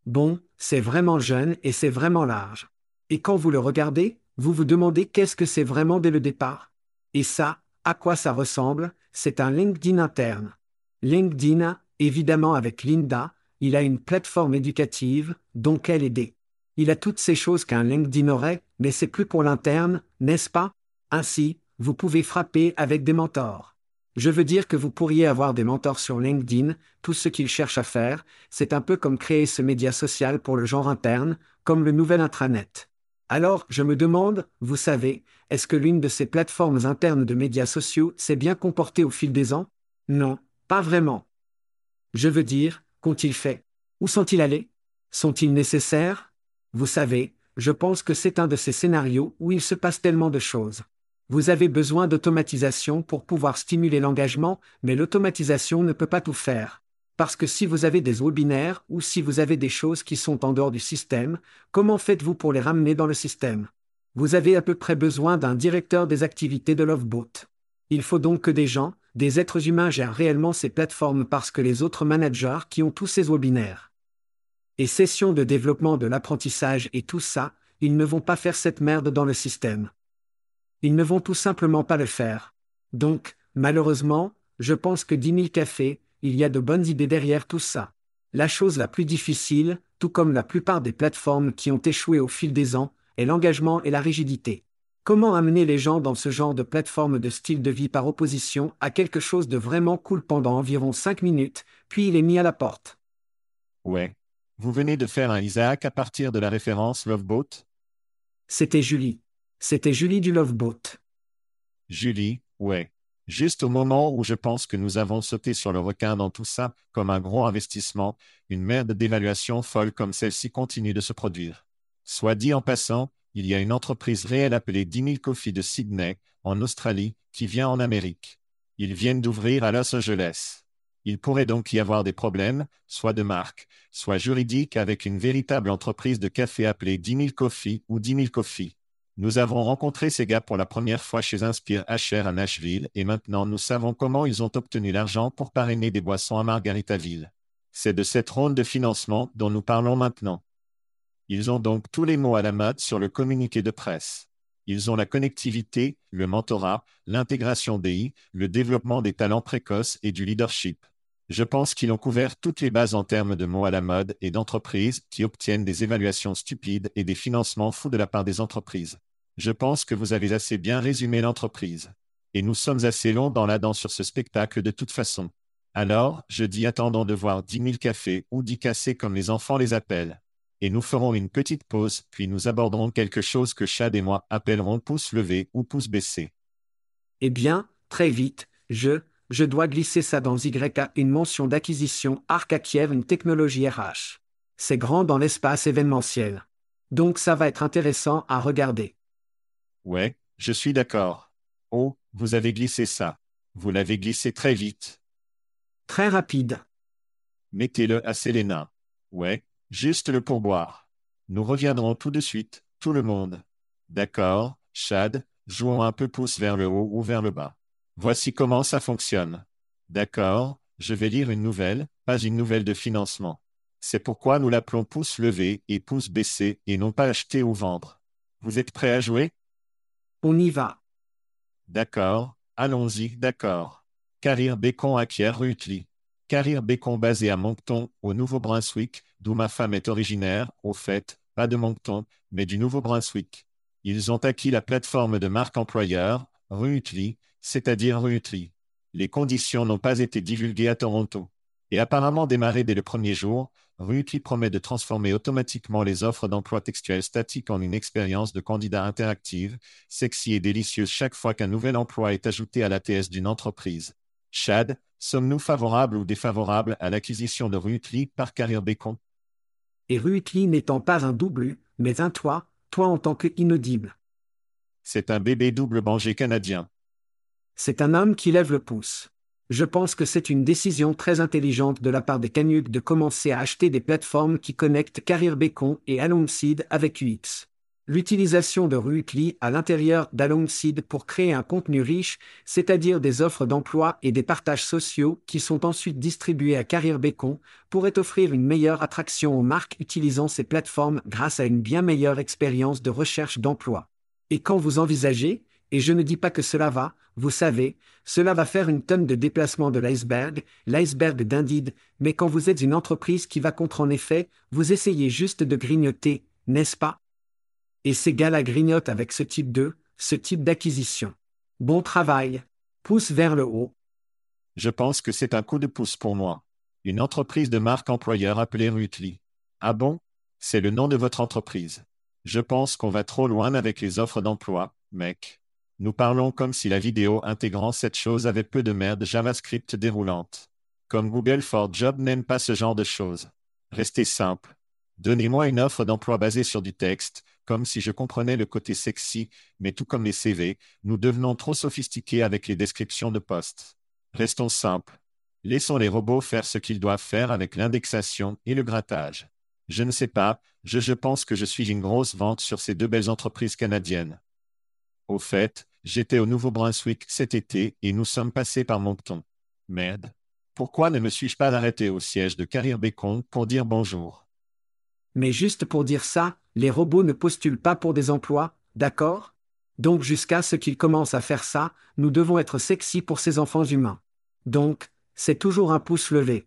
Bon, c'est vraiment jeune et c'est vraiment large. Et quand vous le regardez, vous vous demandez qu'est-ce que c'est vraiment dès le départ. Et ça, à quoi ça ressemble, c'est un LinkedIn interne. LinkedIn, évidemment avec Linda, il a une plateforme éducative, donc elle est Il a toutes ces choses qu'un LinkedIn aurait, mais c'est plus pour l'interne, n'est-ce pas? Ainsi, vous pouvez frapper avec des mentors. Je veux dire que vous pourriez avoir des mentors sur LinkedIn, tout ce qu'ils cherchent à faire, c'est un peu comme créer ce média social pour le genre interne, comme le nouvel intranet. Alors, je me demande, vous savez, est-ce que l'une de ces plateformes internes de médias sociaux s'est bien comportée au fil des ans? Non, pas vraiment. Je veux dire, qu'ont-ils fait? Où sont-ils allés? Sont-ils nécessaires? Vous savez, je pense que c'est un de ces scénarios où il se passe tellement de choses. Vous avez besoin d'automatisation pour pouvoir stimuler l'engagement, mais l'automatisation ne peut pas tout faire. Parce que si vous avez des webinaires ou si vous avez des choses qui sont en dehors du système, comment faites-vous pour les ramener dans le système? Vous avez à peu près besoin d'un directeur des activités de Loveboat. Il faut donc que des gens, des êtres humains gèrent réellement ces plateformes parce que les autres managers qui ont tous ces webinaires et sessions de développement de l'apprentissage et tout ça, ils ne vont pas faire cette merde dans le système. Ils ne vont tout simplement pas le faire. Donc, malheureusement, je pense que 10 000 cafés, il y a de bonnes idées derrière tout ça. La chose la plus difficile, tout comme la plupart des plateformes qui ont échoué au fil des ans, est l'engagement et la rigidité. Comment amener les gens dans ce genre de plateforme de style de vie par opposition à quelque chose de vraiment cool pendant environ 5 minutes, puis il est mis à la porte? Ouais. Vous venez de faire un Isaac à partir de la référence Loveboat? C'était Julie. C'était Julie du Loveboat. Julie, ouais. Juste au moment où je pense que nous avons sauté sur le requin dans tout ça, comme un gros investissement, une merde d'évaluation folle comme celle-ci continue de se produire. Soit dit en passant, il y a une entreprise réelle appelée 10 000 Coffee de Sydney, en Australie, qui vient en Amérique. Ils viennent d'ouvrir à Los Angeles. Il pourrait donc y avoir des problèmes, soit de marque, soit juridiques avec une véritable entreprise de café appelée 10 000 Coffee ou 10 000 Coffee. Nous avons rencontré ces gars pour la première fois chez Inspire HR à Nashville et maintenant nous savons comment ils ont obtenu l'argent pour parrainer des boissons à Margaritaville. C'est de cette ronde de financement dont nous parlons maintenant. Ils ont donc tous les mots à la mode sur le communiqué de presse. Ils ont la connectivité, le mentorat, l'intégration DI, le développement des talents précoces et du leadership. Je pense qu'ils ont couvert toutes les bases en termes de mots à la mode et d'entreprises qui obtiennent des évaluations stupides et des financements fous de la part des entreprises. Je pense que vous avez assez bien résumé l'entreprise. Et nous sommes assez longs dans la danse sur ce spectacle de toute façon. Alors, je dis attendons de voir 10 000 cafés ou 10 cassés comme les enfants les appellent. Et nous ferons une petite pause, puis nous aborderons quelque chose que Chad et moi appellerons pouce levé ou pouce baissé. Eh bien, très vite, je, je dois glisser ça dans YA une mention d'acquisition Arc à une technologie RH. C'est grand dans l'espace événementiel. Donc ça va être intéressant à regarder. Ouais, je suis d'accord. Oh, vous avez glissé ça. Vous l'avez glissé très vite. Très rapide. Mettez-le à Selena. Ouais, juste le pourboire. Nous reviendrons tout de suite, tout le monde. D'accord, Chad, jouons un peu pouce vers le haut ou vers le bas. Voici comment ça fonctionne. D'accord, je vais lire une nouvelle, pas une nouvelle de financement. C'est pourquoi nous l'appelons pouce levé et pouce baissé et non pas acheter ou vendre. Vous êtes prêts à jouer? On y va. D'accord, allons-y, d'accord. Carrière Bacon acquiert Rutli. Carrière Bacon basé à Moncton, au Nouveau-Brunswick, d'où ma femme est originaire, au fait, pas de Moncton, mais du Nouveau-Brunswick. Ils ont acquis la plateforme de marque employeur, Rutli, c'est-à-dire Rutli. Les conditions n'ont pas été divulguées à Toronto. Et apparemment démarré dès le premier jour, Rutli promet de transformer automatiquement les offres d'emploi textuelles statiques en une expérience de candidat interactive, sexy et délicieuse chaque fois qu'un nouvel emploi est ajouté à l'ATS d'une entreprise. Chad, sommes-nous favorables ou défavorables à l'acquisition de Rutli par Carrière Bacon Et Ruitli n'étant pas un double, mais un toi, toi en tant que inaudible. C'est un bébé double bangé canadien. C'est un homme qui lève le pouce. Je pense que c'est une décision très intelligente de la part des Canucks de commencer à acheter des plateformes qui connectent Carrière Bacon et Alongside avec UX. L'utilisation de Ruitli à l'intérieur d'Alongside pour créer un contenu riche, c'est-à-dire des offres d'emploi et des partages sociaux qui sont ensuite distribués à Carrière Bacon, pourrait offrir une meilleure attraction aux marques utilisant ces plateformes grâce à une bien meilleure expérience de recherche d'emploi. Et quand vous envisagez, et je ne dis pas que cela va, vous savez, cela va faire une tonne de déplacement de l'iceberg, l'iceberg d'Indeed, mais quand vous êtes une entreprise qui va contre en effet, vous essayez juste de grignoter, n'est-ce pas? Et ces gars-là grignotent avec ce type de, ce type d'acquisition. Bon travail. Pouce vers le haut. Je pense que c'est un coup de pouce pour moi. Une entreprise de marque employeur appelée Rutli. Ah bon? C'est le nom de votre entreprise. Je pense qu'on va trop loin avec les offres d'emploi, mec. Nous parlons comme si la vidéo intégrant cette chose avait peu de merde JavaScript déroulante. Comme Google for Job n'aime pas ce genre de choses. Restez simple. Donnez-moi une offre d'emploi basée sur du texte, comme si je comprenais le côté sexy, mais tout comme les CV, nous devenons trop sophistiqués avec les descriptions de postes. Restons simples. Laissons les robots faire ce qu'ils doivent faire avec l'indexation et le grattage. Je ne sais pas, je, je pense que je suis une grosse vente sur ces deux belles entreprises canadiennes. Au fait, j'étais au Nouveau-Brunswick cet été et nous sommes passés par Moncton. Merde. Pourquoi ne me suis-je pas arrêté au siège de Carrière Bacon pour dire bonjour? Mais juste pour dire ça, les robots ne postulent pas pour des emplois, d'accord? Donc jusqu'à ce qu'ils commencent à faire ça, nous devons être sexy pour ces enfants humains. Donc, c'est toujours un pouce levé.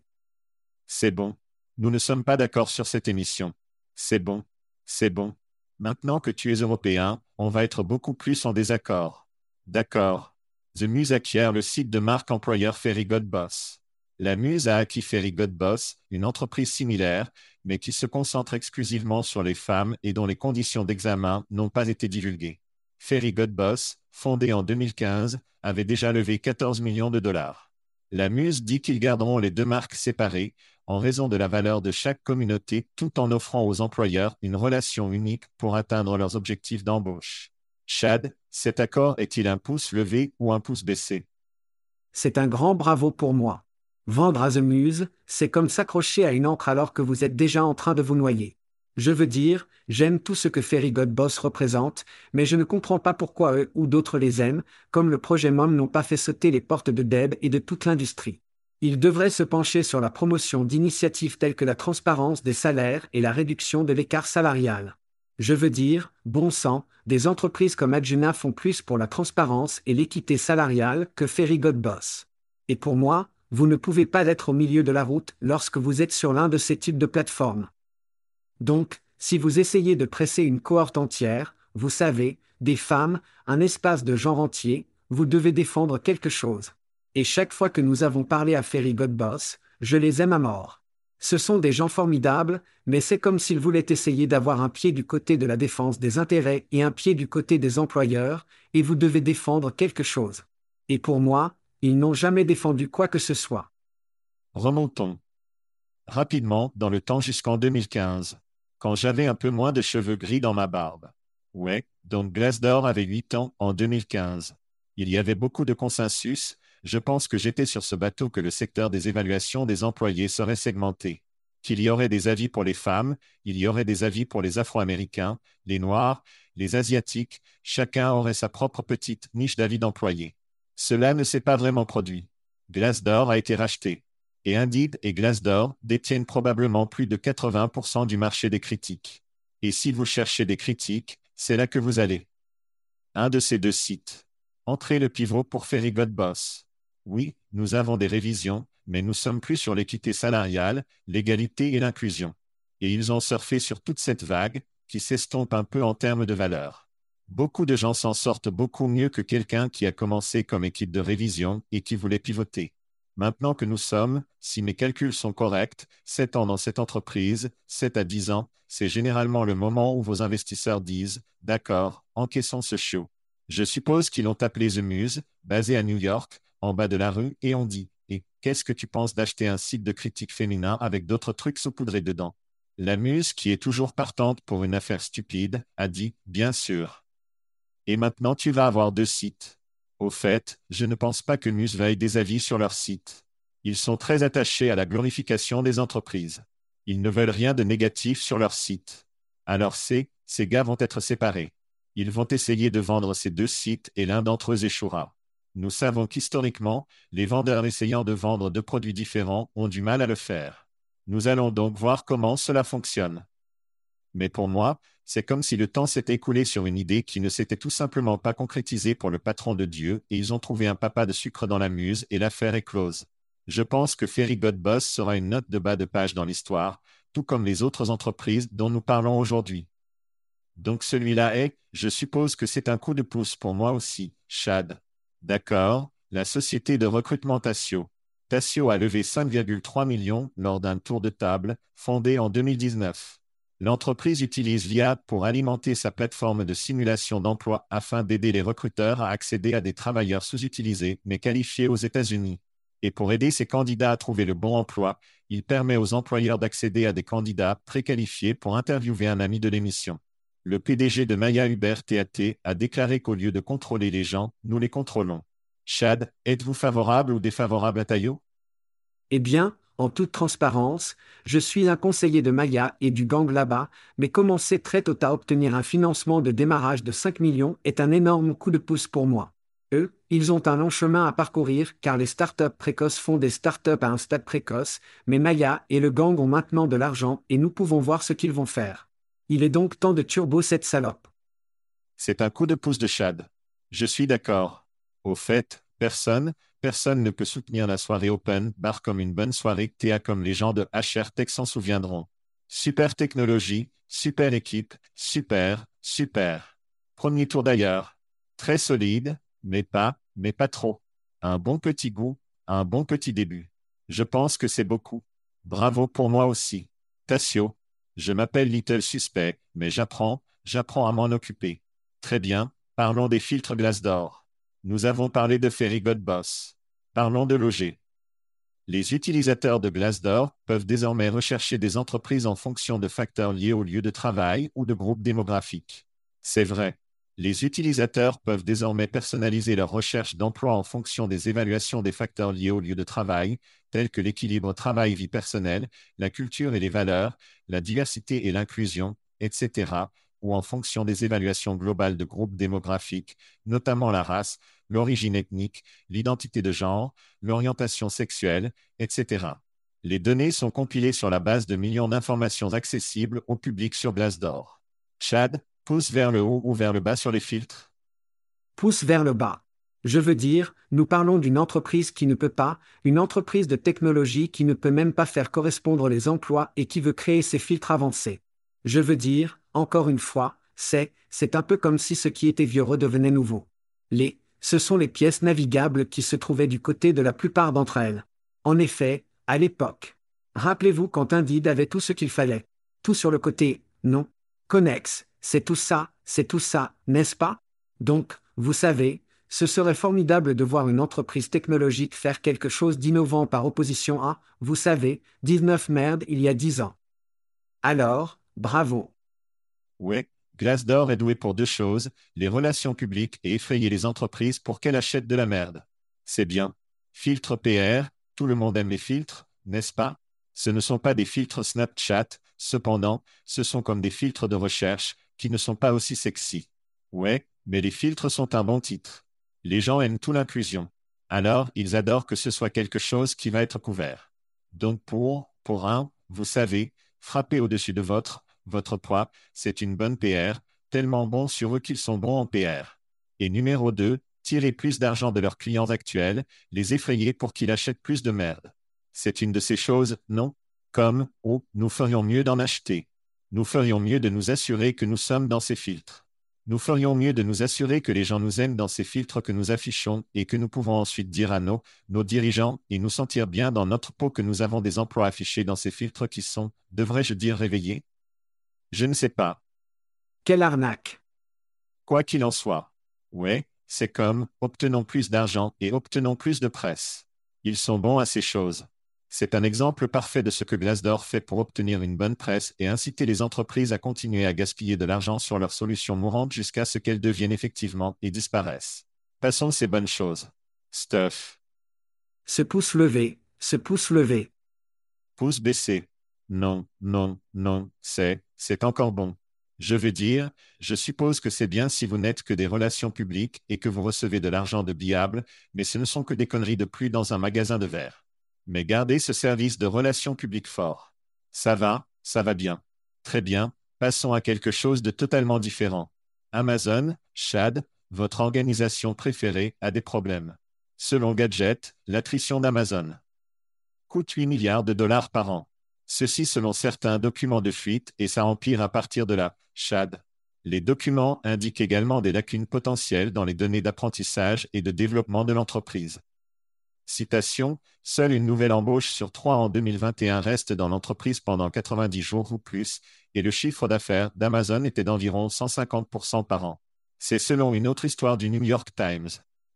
C'est bon. Nous ne sommes pas d'accord sur cette émission. C'est bon. C'est bon. Maintenant que tu es européen, on va être beaucoup plus en désaccord. D'accord. The Muse acquiert le site de marque employeur Ferry God Boss. La Muse a acquis Ferry God Boss, une entreprise similaire, mais qui se concentre exclusivement sur les femmes et dont les conditions d'examen n'ont pas été divulguées. Ferry God Boss, fondé en 2015, avait déjà levé 14 millions de dollars. La Muse dit qu'ils garderont les deux marques séparées, en raison de la valeur de chaque communauté, tout en offrant aux employeurs une relation unique pour atteindre leurs objectifs d'embauche. Chad, cet accord est-il un pouce levé ou un pouce baissé? C'est un grand bravo pour moi. Vendre à The Muse, c'est comme s'accrocher à une encre alors que vous êtes déjà en train de vous noyer. Je veux dire, j'aime tout ce que Ferry God Boss représente, mais je ne comprends pas pourquoi eux ou d'autres les aiment, comme le projet MOM n'ont pas fait sauter les portes de Deb et de toute l'industrie. Ils devraient se pencher sur la promotion d'initiatives telles que la transparence des salaires et la réduction de l'écart salarial. Je veux dire, bon sang, des entreprises comme Adjuna font plus pour la transparence et l'équité salariale que Ferry God Boss. Et pour moi, vous ne pouvez pas être au milieu de la route lorsque vous êtes sur l'un de ces types de plateformes. Donc, si vous essayez de presser une cohorte entière, vous savez, des femmes, un espace de genre entier, vous devez défendre quelque chose. Et chaque fois que nous avons parlé à Ferry Godboss, je les aime à mort. Ce sont des gens formidables, mais c'est comme s'ils voulaient essayer d'avoir un pied du côté de la défense des intérêts et un pied du côté des employeurs, et vous devez défendre quelque chose. Et pour moi, ils n'ont jamais défendu quoi que ce soit. Remontons. Rapidement, dans le temps jusqu'en 2015 quand j'avais un peu moins de cheveux gris dans ma barbe. Ouais, donc Glassdoor avait 8 ans en 2015. Il y avait beaucoup de consensus, je pense que j'étais sur ce bateau que le secteur des évaluations des employés serait segmenté. Qu'il y aurait des avis pour les femmes, il y aurait des avis pour les Afro-Américains, les Noirs, les Asiatiques, chacun aurait sa propre petite niche d'avis d'employés. Cela ne s'est pas vraiment produit. Glassdoor a été racheté et Indeed et Glassdoor détiennent probablement plus de 80% du marché des critiques. Et si vous cherchez des critiques, c'est là que vous allez. Un de ces deux sites. Entrez le pivot pour Ferry Boss. Oui, nous avons des révisions, mais nous sommes plus sur l'équité salariale, l'égalité et l'inclusion. Et ils ont surfé sur toute cette vague, qui s'estompe un peu en termes de valeur. Beaucoup de gens s'en sortent beaucoup mieux que quelqu'un qui a commencé comme équipe de révision et qui voulait pivoter. Maintenant que nous sommes, si mes calculs sont corrects, 7 ans dans cette entreprise, 7 à 10 ans, c'est généralement le moment où vos investisseurs disent D'accord, encaissons ce show. Je suppose qu'ils l'ont appelé The Muse, basé à New York, en bas de la rue, et on dit Et qu'est-ce que tu penses d'acheter un site de critique féminin avec d'autres trucs saupoudrés dedans? La Muse, qui est toujours partante pour une affaire stupide, a dit Bien sûr. Et maintenant tu vas avoir deux sites. Au fait, je ne pense pas que Muse veuille des avis sur leur site. Ils sont très attachés à la glorification des entreprises. Ils ne veulent rien de négatif sur leur site. Alors c'est, ces gars vont être séparés. Ils vont essayer de vendre ces deux sites et l'un d'entre eux échouera. Nous savons qu'historiquement, les vendeurs essayant de vendre deux produits différents ont du mal à le faire. Nous allons donc voir comment cela fonctionne. Mais pour moi, c'est comme si le temps s'était écoulé sur une idée qui ne s'était tout simplement pas concrétisée pour le patron de Dieu, et ils ont trouvé un papa de sucre dans la muse, et l'affaire est close. Je pense que Ferry Godboss sera une note de bas de page dans l'histoire, tout comme les autres entreprises dont nous parlons aujourd'hui. Donc celui-là est, je suppose que c'est un coup de pouce pour moi aussi, Chad. D'accord, la société de recrutement Tassio. Tassio a levé 5,3 millions lors d'un tour de table, fondé en 2019. L'entreprise utilise l'IA pour alimenter sa plateforme de simulation d'emploi afin d'aider les recruteurs à accéder à des travailleurs sous-utilisés mais qualifiés aux États-Unis. Et pour aider ces candidats à trouver le bon emploi, il permet aux employeurs d'accéder à des candidats très qualifiés pour interviewer un ami de l'émission. Le PDG de Maya Uber TAT a déclaré qu'au lieu de contrôler les gens, nous les contrôlons. Chad, êtes-vous favorable ou défavorable à Tayo Eh bien, en toute transparence, je suis un conseiller de Maya et du gang là-bas, mais commencer très tôt à obtenir un financement de démarrage de 5 millions est un énorme coup de pouce pour moi. Eux, ils ont un long chemin à parcourir car les startups précoces font des startups à un stade précoce, mais Maya et le gang ont maintenant de l'argent et nous pouvons voir ce qu'ils vont faire. Il est donc temps de turbo cette salope. C'est un coup de pouce de Chad. Je suis d'accord. Au fait, personne, personne ne peut soutenir la soirée open bar comme une bonne soirée TA comme les gens de HR Tech s'en souviendront. Super technologie, super équipe, super, super. Premier tour d'ailleurs. Très solide, mais pas, mais pas trop. Un bon petit goût, un bon petit début. Je pense que c'est beaucoup. Bravo pour moi aussi. Tassio. Je m'appelle Little Suspect, mais j'apprends, j'apprends à m'en occuper. Très bien, parlons des filtres glace. Nous avons parlé de Ferry Boss. Parlons de loger. Les utilisateurs de Glassdoor peuvent désormais rechercher des entreprises en fonction de facteurs liés au lieu de travail ou de groupes démographiques. C'est vrai. Les utilisateurs peuvent désormais personnaliser leur recherche d'emploi en fonction des évaluations des facteurs liés au lieu de travail, tels que l'équilibre travail-vie personnelle, la culture et les valeurs, la diversité et l'inclusion, etc., ou en fonction des évaluations globales de groupes démographiques, notamment la race, l'origine ethnique, l'identité de genre, l'orientation sexuelle, etc. Les données sont compilées sur la base de millions d'informations accessibles au public sur Glassdoor. Chad, Pouce vers le haut ou vers le bas sur les filtres Pouce vers le bas. Je veux dire, nous parlons d'une entreprise qui ne peut pas, une entreprise de technologie qui ne peut même pas faire correspondre les emplois et qui veut créer ces filtres avancés. Je veux dire, encore une fois, c'est, c'est un peu comme si ce qui était vieux redevenait nouveau. Les, ce sont les pièces navigables qui se trouvaient du côté de la plupart d'entre elles. En effet, à l'époque. Rappelez-vous quand Indeed avait tout ce qu'il fallait. Tout sur le côté, non. Connex, c'est tout ça, c'est tout ça, n'est-ce pas? Donc, vous savez, ce serait formidable de voir une entreprise technologique faire quelque chose d'innovant par opposition à, vous savez, 19 merdes il y a 10 ans. Alors, bravo. Oui, Glassdoor est doué pour deux choses, les relations publiques et effrayer les entreprises pour qu'elles achètent de la merde. C'est bien. Filtre PR, tout le monde aime les filtres, n'est-ce pas? Ce ne sont pas des filtres Snapchat, cependant, ce sont comme des filtres de recherche, qui ne sont pas aussi sexy. Ouais, mais les filtres sont un bon titre. Les gens aiment tout l'inclusion. Alors, ils adorent que ce soit quelque chose qui va être couvert. Donc pour, pour un, vous savez, frapper au-dessus de votre, votre poids, c'est une bonne PR, tellement bon sur eux qu'ils sont bons en PR. Et numéro 2, tirer plus d'argent de leurs clients actuels, les effrayer pour qu'ils achètent plus de merde. C'est une de ces choses, non? Comme, oh, nous ferions mieux d'en acheter nous ferions mieux de nous assurer que nous sommes dans ces filtres. Nous ferions mieux de nous assurer que les gens nous aiment dans ces filtres que nous affichons et que nous pouvons ensuite dire à nos, nos dirigeants et nous sentir bien dans notre peau que nous avons des emplois affichés dans ces filtres qui sont, devrais-je dire, réveillés? Je ne sais pas. Quelle arnaque Quoi qu'il en soit. Ouais, c'est comme, obtenons plus d'argent et obtenons plus de presse. Ils sont bons à ces choses. C'est un exemple parfait de ce que Glassdoor fait pour obtenir une bonne presse et inciter les entreprises à continuer à gaspiller de l'argent sur leurs solutions mourantes jusqu'à ce qu'elles deviennent effectivement et disparaissent. Passons ces bonnes choses. Stuff. Ce pouce levé, ce pouce levé. Pouce baissé. Non, non, non, c'est, c'est encore bon. Je veux dire, je suppose que c'est bien si vous n'êtes que des relations publiques et que vous recevez de l'argent de Biable, mais ce ne sont que des conneries de plus dans un magasin de verre. Mais gardez ce service de relations publiques fort. Ça va, ça va bien. Très bien, passons à quelque chose de totalement différent. Amazon, Chad, votre organisation préférée, a des problèmes. Selon Gadget, l'attrition d'Amazon coûte 8 milliards de dollars par an. Ceci selon certains documents de fuite et ça empire à partir de là. Chad. Les documents indiquent également des lacunes potentielles dans les données d'apprentissage et de développement de l'entreprise. Citation, Seule une nouvelle embauche sur trois en 2021 reste dans l'entreprise pendant 90 jours ou plus, et le chiffre d'affaires d'Amazon était d'environ 150% par an. C'est selon une autre histoire du New York Times.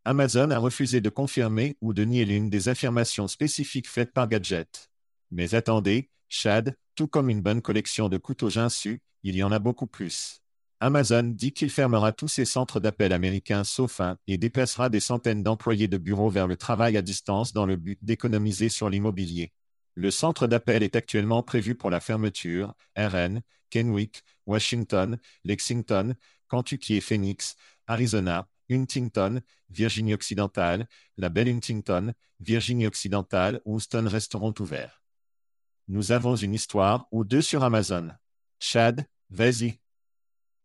Amazon a refusé de confirmer ou de nier l'une des affirmations spécifiques faites par Gadget. Mais attendez, Chad, tout comme une bonne collection de couteaux jinsus, il y en a beaucoup plus. Amazon dit qu'il fermera tous ses centres d'appel américains sauf un et déplacera des centaines d'employés de bureaux vers le travail à distance dans le but d'économiser sur l'immobilier. Le centre d'appel est actuellement prévu pour la fermeture, RN, Kenwick, Washington, Lexington, Kentucky et Phoenix, Arizona, Huntington, Virginie occidentale, la belle Huntington, Virginie occidentale, Houston resteront ouverts. Nous avons une histoire ou deux sur Amazon. Chad, vas-y.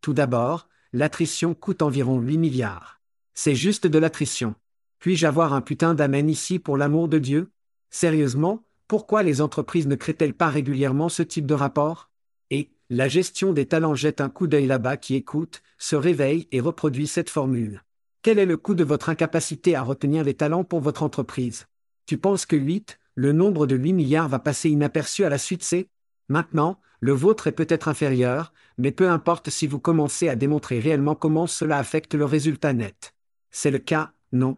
Tout d'abord, l'attrition coûte environ 8 milliards. C'est juste de l'attrition. Puis-je avoir un putain d'amen ici pour l'amour de Dieu? Sérieusement, pourquoi les entreprises ne créent-elles pas régulièrement ce type de rapport? Et, la gestion des talents jette un coup d'œil là-bas qui écoute, se réveille et reproduit cette formule. Quel est le coût de votre incapacité à retenir les talents pour votre entreprise? Tu penses que 8, le nombre de 8 milliards va passer inaperçu à la suite C Maintenant, le vôtre est peut-être inférieur, mais peu importe si vous commencez à démontrer réellement comment cela affecte le résultat net. C'est le cas, non?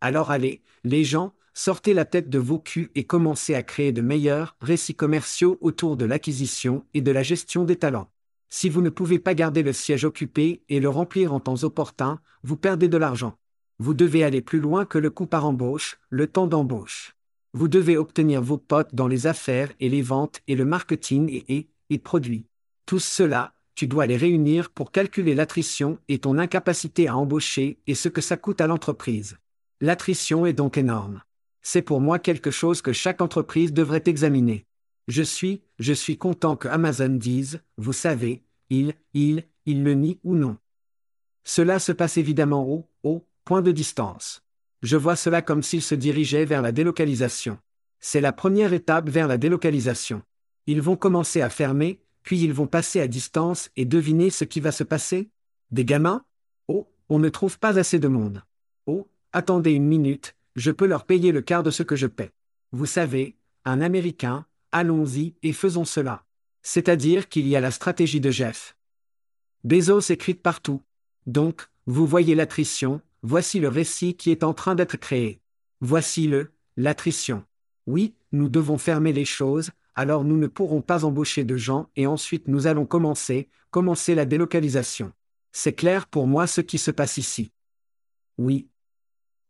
Alors allez, les gens, sortez la tête de vos culs et commencez à créer de meilleurs récits commerciaux autour de l'acquisition et de la gestion des talents. Si vous ne pouvez pas garder le siège occupé et le remplir en temps opportun, vous perdez de l'argent. Vous devez aller plus loin que le coût par embauche, le temps d'embauche. Vous devez obtenir vos potes dans les affaires et les ventes et le marketing et, et, produits. Tout cela, tu dois les réunir pour calculer l'attrition et ton incapacité à embaucher et ce que ça coûte à l'entreprise. L'attrition est donc énorme. C'est pour moi quelque chose que chaque entreprise devrait examiner. Je suis, je suis content que Amazon dise, vous savez, il, il, il le nie ou non. Cela se passe évidemment au, au, point de distance. Je vois cela comme s'il se dirigeait vers la délocalisation. C'est la première étape vers la délocalisation. Ils vont commencer à fermer, puis ils vont passer à distance et deviner ce qui va se passer Des gamins? Oh, on ne trouve pas assez de monde. Oh, attendez une minute, je peux leur payer le quart de ce que je paie. Vous savez, un Américain, allons-y et faisons cela. C'est-à-dire qu'il y a la stratégie de Jeff. Bezos écrite partout. Donc, vous voyez l'attrition, voici le récit qui est en train d'être créé. Voici le, l'attrition. Oui, nous devons fermer les choses, alors nous ne pourrons pas embaucher de gens et ensuite nous allons commencer, commencer la délocalisation. C'est clair pour moi ce qui se passe ici. Oui.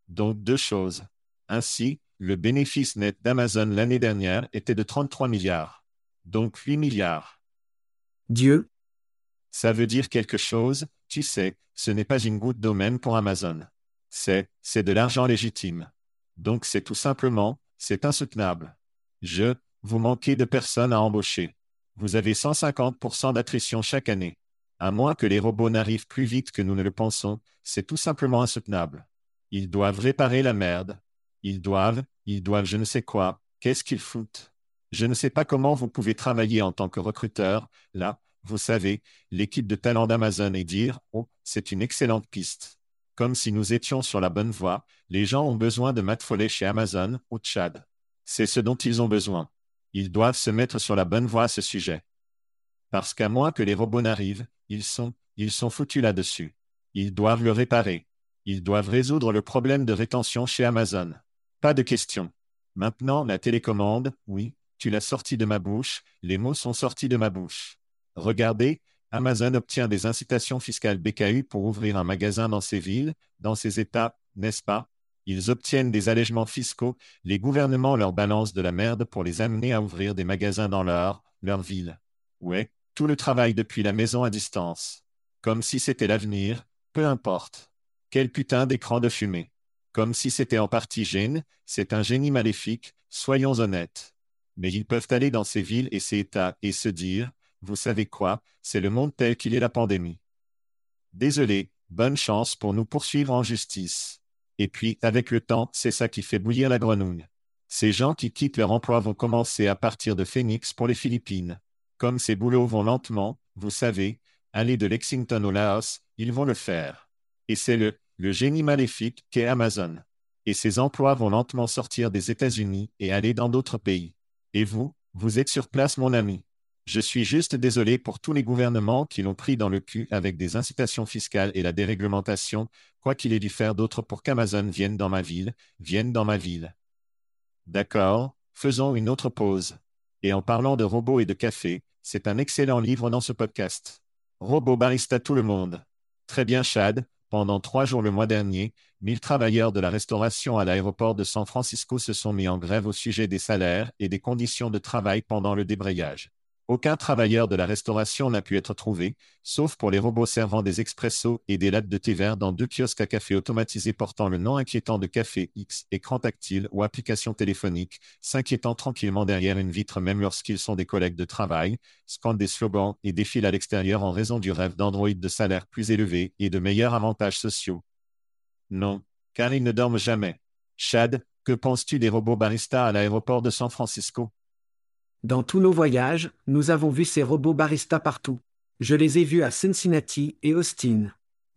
Donc deux choses. Ainsi, le bénéfice net d'Amazon l'année dernière était de 33 milliards. Donc 8 milliards. Dieu. Ça veut dire quelque chose, tu sais, ce n'est pas une goutte d'eau même pour Amazon. C'est, c'est de l'argent légitime. Donc c'est tout simplement, c'est insoutenable. Je, vous manquez de personnes à embaucher. Vous avez 150% d'attrition chaque année. À moins que les robots n'arrivent plus vite que nous ne le pensons, c'est tout simplement insoutenable. Ils doivent réparer la merde, ils doivent, ils doivent je ne sais quoi, qu'est-ce qu'ils foutent? Je ne sais pas comment vous pouvez travailler en tant que recruteur, là, vous savez, l'équipe de talent d'Amazon et dire, oh, c'est une excellente piste. Comme si nous étions sur la bonne voie, les gens ont besoin de Matt Foley chez Amazon ou Chad. C'est ce dont ils ont besoin. Ils doivent se mettre sur la bonne voie à ce sujet. Parce qu'à moins que les robots n'arrivent, ils sont, ils sont foutus là-dessus. Ils doivent le réparer. Ils doivent résoudre le problème de rétention chez Amazon. Pas de question. Maintenant, la télécommande, oui, tu l'as sorti de ma bouche, les mots sont sortis de ma bouche. Regardez, Amazon obtient des incitations fiscales BKU pour ouvrir un magasin dans ces villes, dans ces États, n'est-ce pas? Ils obtiennent des allègements fiscaux, les gouvernements leur balancent de la merde pour les amener à ouvrir des magasins dans leur, leur ville. Ouais, tout le travail depuis la maison à distance. Comme si c'était l'avenir, peu importe. Quel putain d'écran de fumée comme si c'était en partie gêne, c'est un génie maléfique, soyons honnêtes. Mais ils peuvent aller dans ces villes et ces États et se dire, vous savez quoi, c'est le monde tel qu'il est la pandémie. Désolé, bonne chance pour nous poursuivre en justice. Et puis, avec le temps, c'est ça qui fait bouillir la grenouille. Ces gens qui quittent leur emploi vont commencer à partir de Phoenix pour les Philippines. Comme ces boulots vont lentement, vous savez, aller de Lexington au Laos, ils vont le faire. Et c'est le le génie maléfique qu'est Amazon. Et ses emplois vont lentement sortir des États-Unis et aller dans d'autres pays. Et vous, vous êtes sur place, mon ami. Je suis juste désolé pour tous les gouvernements qui l'ont pris dans le cul avec des incitations fiscales et la déréglementation, quoi qu'il ait dû faire d'autre pour qu'Amazon vienne dans ma ville, vienne dans ma ville. D'accord, faisons une autre pause. Et en parlant de robots et de café, c'est un excellent livre dans ce podcast. Robot barista tout le monde. Très bien, Chad. Pendant trois jours le mois dernier, 1000 travailleurs de la restauration à l'aéroport de San Francisco se sont mis en grève au sujet des salaires et des conditions de travail pendant le débrayage. Aucun travailleur de la restauration n'a pu être trouvé, sauf pour les robots servant des expressos et des lattes de thé vert dans deux kiosques à café automatisés portant le nom inquiétant de Café X, écran tactile ou application téléphonique, s'inquiétant tranquillement derrière une vitre même lorsqu'ils sont des collègues de travail, scandent des slogans et défilent à l'extérieur en raison du rêve d'Android de salaire plus élevé et de meilleurs avantages sociaux. Non, car ils ne dorment jamais. Chad, que penses-tu des robots baristas à l'aéroport de San Francisco? Dans tous nos voyages, nous avons vu ces robots baristas partout. Je les ai vus à Cincinnati et Austin.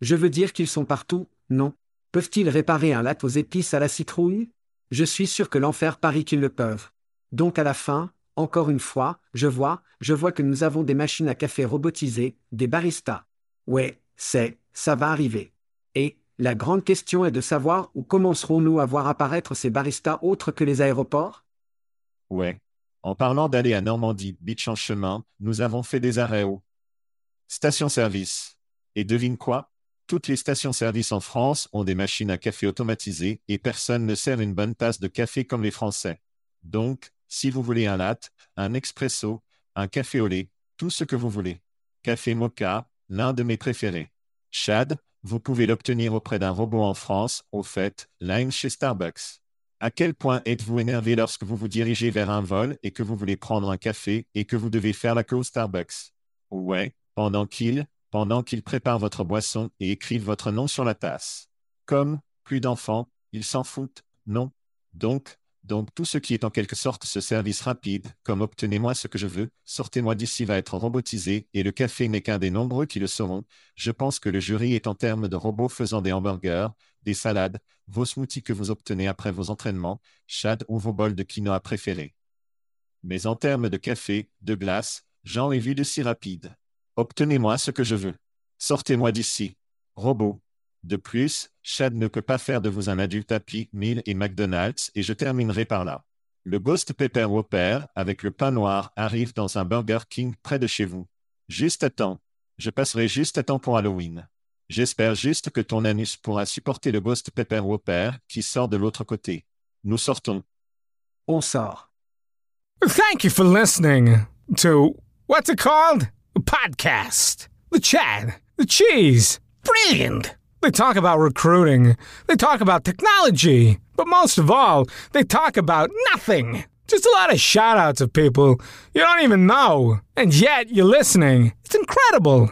Je veux dire qu'ils sont partout, non? Peuvent-ils réparer un latte aux épices à la citrouille? Je suis sûr que l'enfer parie qu'ils le peuvent. Donc à la fin, encore une fois, je vois, je vois que nous avons des machines à café robotisées, des baristas. Ouais, c'est, ça va arriver. Et, la grande question est de savoir où commencerons-nous à voir apparaître ces baristas autres que les aéroports? Ouais. En parlant d'aller à Normandie Beach en chemin, nous avons fait des arrêts au station-service. Et devine quoi? Toutes les stations-service en France ont des machines à café automatisées et personne ne sert une bonne tasse de café comme les Français. Donc, si vous voulez un latte, un expresso, un café au lait, tout ce que vous voulez. Café mocha, l'un de mes préférés. Chad, vous pouvez l'obtenir auprès d'un robot en France, au fait, line chez Starbucks. À quel point êtes-vous énervé lorsque vous vous dirigez vers un vol et que vous voulez prendre un café et que vous devez faire la queue au Starbucks? Ouais, pendant qu'il, pendant qu'il prépare votre boisson et écrive votre nom sur la tasse. Comme, plus d'enfants, ils s'en foutent, non? Donc, donc tout ce qui est en quelque sorte ce service rapide, comme obtenez-moi ce que je veux, sortez-moi d'ici va être robotisé, et le café n'est qu'un des nombreux qui le seront. Je pense que le jury est en termes de robots faisant des hamburgers, des salades, vos smoothies que vous obtenez après vos entraînements, Chad ou vos bols de quinoa préférés. Mais en termes de café, de glace, j'en ai vu de si rapide. Obtenez-moi ce que je veux. Sortez-moi d'ici. Robot. De plus, Chad ne peut pas faire de vous un adulte Happy Meal et McDonald's et je terminerai par là. Le Ghost Pepper Whopper avec le pain noir arrive dans un Burger King près de chez vous. Juste à temps. Je passerai juste à temps pour Halloween. J'espère juste que ton anus pourra supporter le Ghost Pepper Whopper qui sort de l'autre côté. Nous sortons. On sort. Thank you for listening to what's it called? A podcast. The chat. The Cheese. Brilliant. They talk about recruiting. They talk about technology. But most of all, they talk about nothing. Just a lot of shout outs of people you don't even know. And yet you're listening. It's incredible.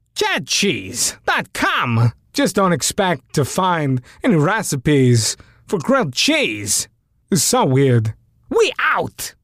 www.chadcheese.com. Just don't expect to find any recipes for grilled cheese. It's so weird. We out!